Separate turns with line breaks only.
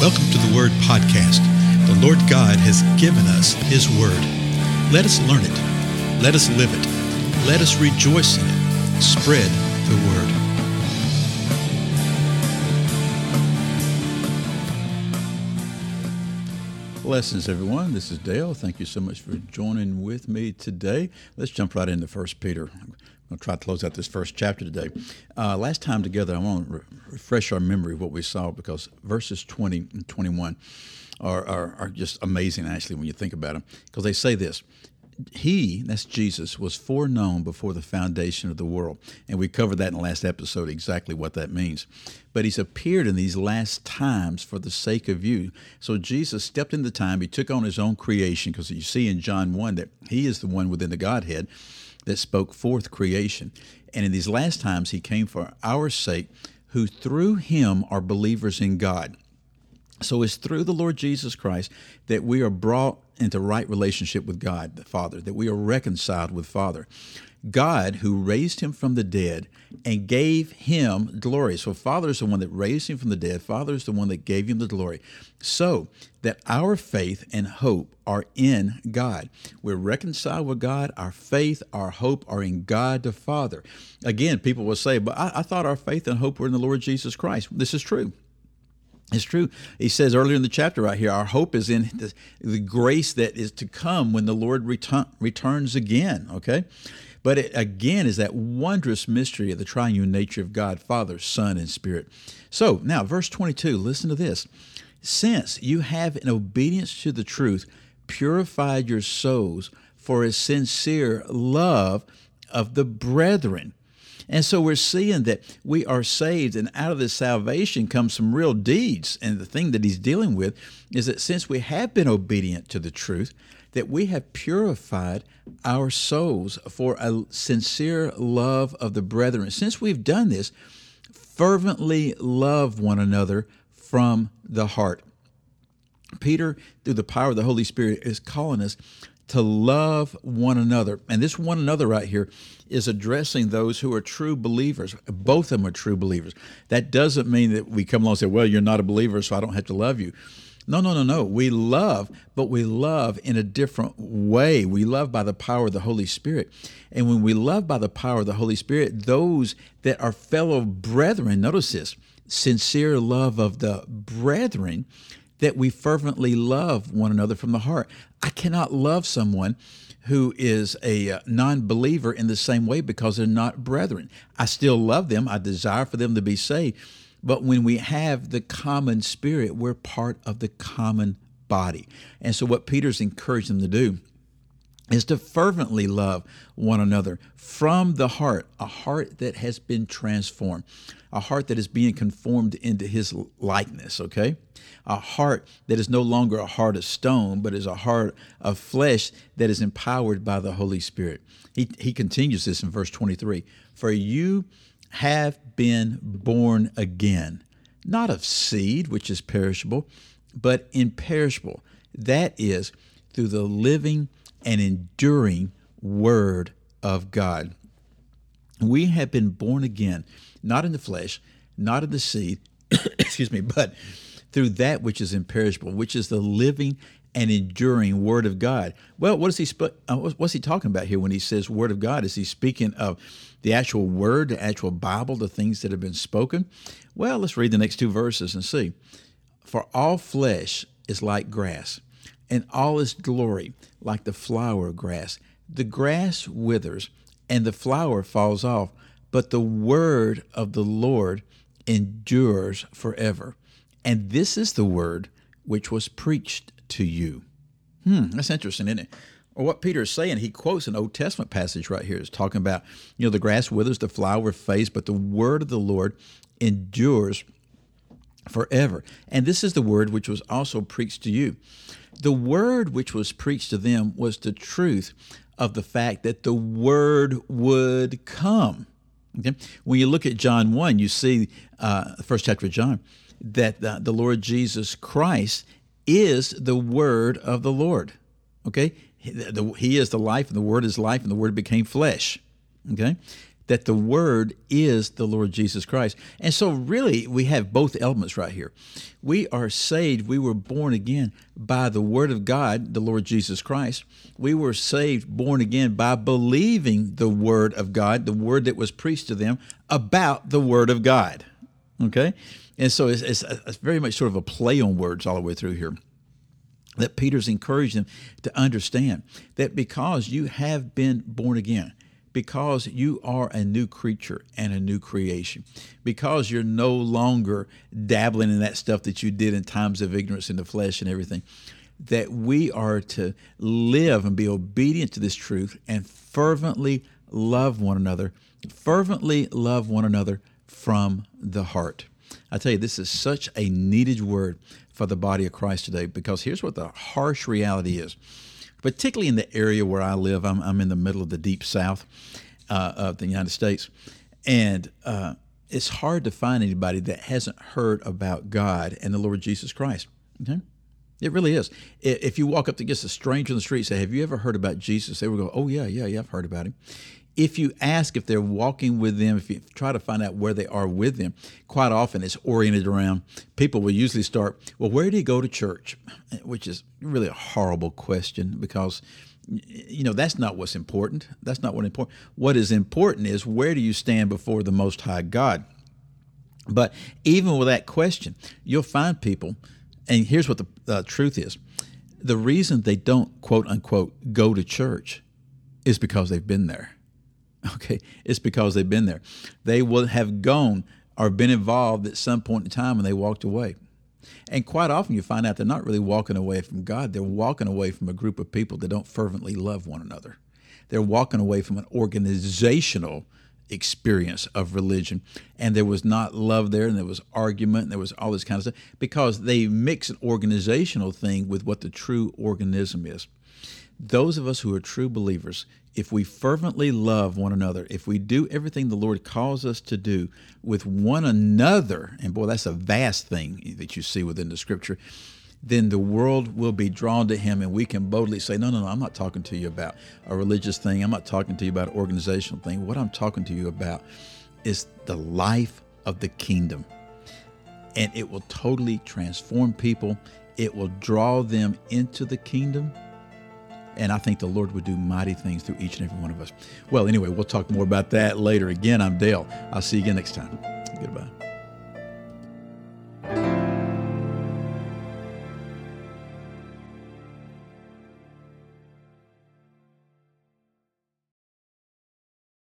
Welcome to the Word Podcast. The Lord God has given us His Word. Let us learn it. Let us live it. Let us rejoice in it. Spread the Word.
Blessings, everyone. This is Dale. Thank you so much for joining with me today. Let's jump right into First Peter. To try to close out this first chapter today. Uh, last time together, I want to re- refresh our memory of what we saw because verses 20 and 21 are, are, are just amazing, actually, when you think about them. Because they say this he, that's Jesus, was foreknown before the foundation of the world. And we covered that in the last episode, exactly what that means. But he's appeared in these last times for the sake of you. So Jesus stepped into time. He took on his own creation, because you see in John 1 that he is the one within the Godhead that spoke forth creation. And in these last times, he came for our sake, who through him are believers in God. So it's through the Lord Jesus Christ that we are brought into right relationship with God the Father, that we are reconciled with Father. God, who raised him from the dead and gave him glory. So, Father is the one that raised him from the dead. Father is the one that gave him the glory. So that our faith and hope are in God. We're reconciled with God. Our faith, our hope are in God the Father. Again, people will say, but I, I thought our faith and hope were in the Lord Jesus Christ. This is true. It's true. He says earlier in the chapter right here, our hope is in the, the grace that is to come when the Lord return, returns again. Okay, but it again is that wondrous mystery of the triune nature of God, Father, Son, and Spirit. So now, verse twenty-two. Listen to this. Since you have, in obedience to the truth, purified your souls for a sincere love of the brethren and so we're seeing that we are saved, and out of this salvation comes some real deeds. And the thing that he's dealing with is that since we have been obedient to the truth, that we have purified our souls for a sincere love of the brethren. Since we've done this, fervently love one another from the heart. Peter, through the power of the Holy Spirit, is calling us to love one another. And this one another right here is addressing those who are true believers. Both of them are true believers. That doesn't mean that we come along and say, well, you're not a believer, so I don't have to love you. No, no, no, no. We love, but we love in a different way. We love by the power of the Holy Spirit. And when we love by the power of the Holy Spirit, those that are fellow brethren, notice this sincere love of the brethren, that we fervently love one another from the heart. I cannot love someone who is a uh, non believer in the same way because they're not brethren. I still love them, I desire for them to be saved. But when we have the common spirit, we're part of the common body. And so, what Peter's encouraged them to do is to fervently love one another from the heart, a heart that has been transformed, a heart that is being conformed into his likeness, okay? A heart that is no longer a heart of stone, but is a heart of flesh that is empowered by the Holy Spirit. He, he continues this in verse 23 For you have been born again, not of seed, which is perishable, but imperishable. That is, through the living and enduring Word of God. We have been born again, not in the flesh, not in the seed, excuse me, but through that which is imperishable, which is the living and enduring Word of God. Well, what is he? Sp- uh, what's he talking about here when he says Word of God? Is he speaking of the actual Word, the actual Bible, the things that have been spoken? Well, let's read the next two verses and see. For all flesh is like grass and all its glory like the flower of grass. The grass withers and the flower falls off, but the word of the Lord endures forever. And this is the word which was preached to you. Hmm, that's interesting, isn't it? Or what Peter is saying, he quotes an Old Testament passage right here. It's talking about, you know, the grass withers, the flower fades, but the word of the Lord endures forever. And this is the word which was also preached to you. The word which was preached to them was the truth of the fact that the word would come. Okay? When you look at John 1, you see, uh, the first chapter of John, that the, the Lord Jesus Christ is the word of the Lord. Okay? He, is the life, and the word is life, and the word became flesh. Okay? that the Word is the Lord Jesus Christ. And so, really, we have both elements right here. We are saved, we were born again by the Word of God, the Lord Jesus Christ. We were saved, born again by believing the Word of God, the Word that was preached to them about the Word of God. Okay? And so, it's, it's, it's very much sort of a play on words all the way through here that Peter's encouraged them to understand that because you have been born again, because you are a new creature and a new creation, because you're no longer dabbling in that stuff that you did in times of ignorance in the flesh and everything, that we are to live and be obedient to this truth and fervently love one another, fervently love one another from the heart. I tell you, this is such a needed word for the body of Christ today because here's what the harsh reality is particularly in the area where I live. I'm, I'm in the middle of the deep south uh, of the United States. And uh, it's hard to find anybody that hasn't heard about God and the Lord Jesus Christ. Okay? It really is. If you walk up to a stranger in the street and say, Have you ever heard about Jesus? They will go, Oh, yeah, yeah, yeah, I've heard about him if you ask if they're walking with them, if you try to find out where they are with them, quite often it's oriented around people will usually start, well, where do you go to church? Which is really a horrible question because you know that's not what's important. That's not what important. What is important is where do you stand before the Most High God? But even with that question, you'll find people, and here's what the uh, truth is: the reason they don't quote unquote go to church is because they've been there Okay, it's because they've been there. They will have gone or been involved at some point in time and they walked away. And quite often you find out they're not really walking away from God, they're walking away from a group of people that don't fervently love one another. They're walking away from an organizational experience of religion. And there was not love there, and there was argument, and there was all this kind of stuff because they mix an organizational thing with what the true organism is. Those of us who are true believers if we fervently love one another, if we do everything the Lord calls us to do with one another, and boy, that's a vast thing that you see within the scripture, then the world will be drawn to Him, and we can boldly say, No, no, no, I'm not talking to you about a religious thing. I'm not talking to you about an organizational thing. What I'm talking to you about is the life of the kingdom. And it will totally transform people, it will draw them into the kingdom and I think the Lord would do mighty things through each and every one of us. Well, anyway, we'll talk more about that later. Again, I'm Dale. I'll see you again next time. Goodbye.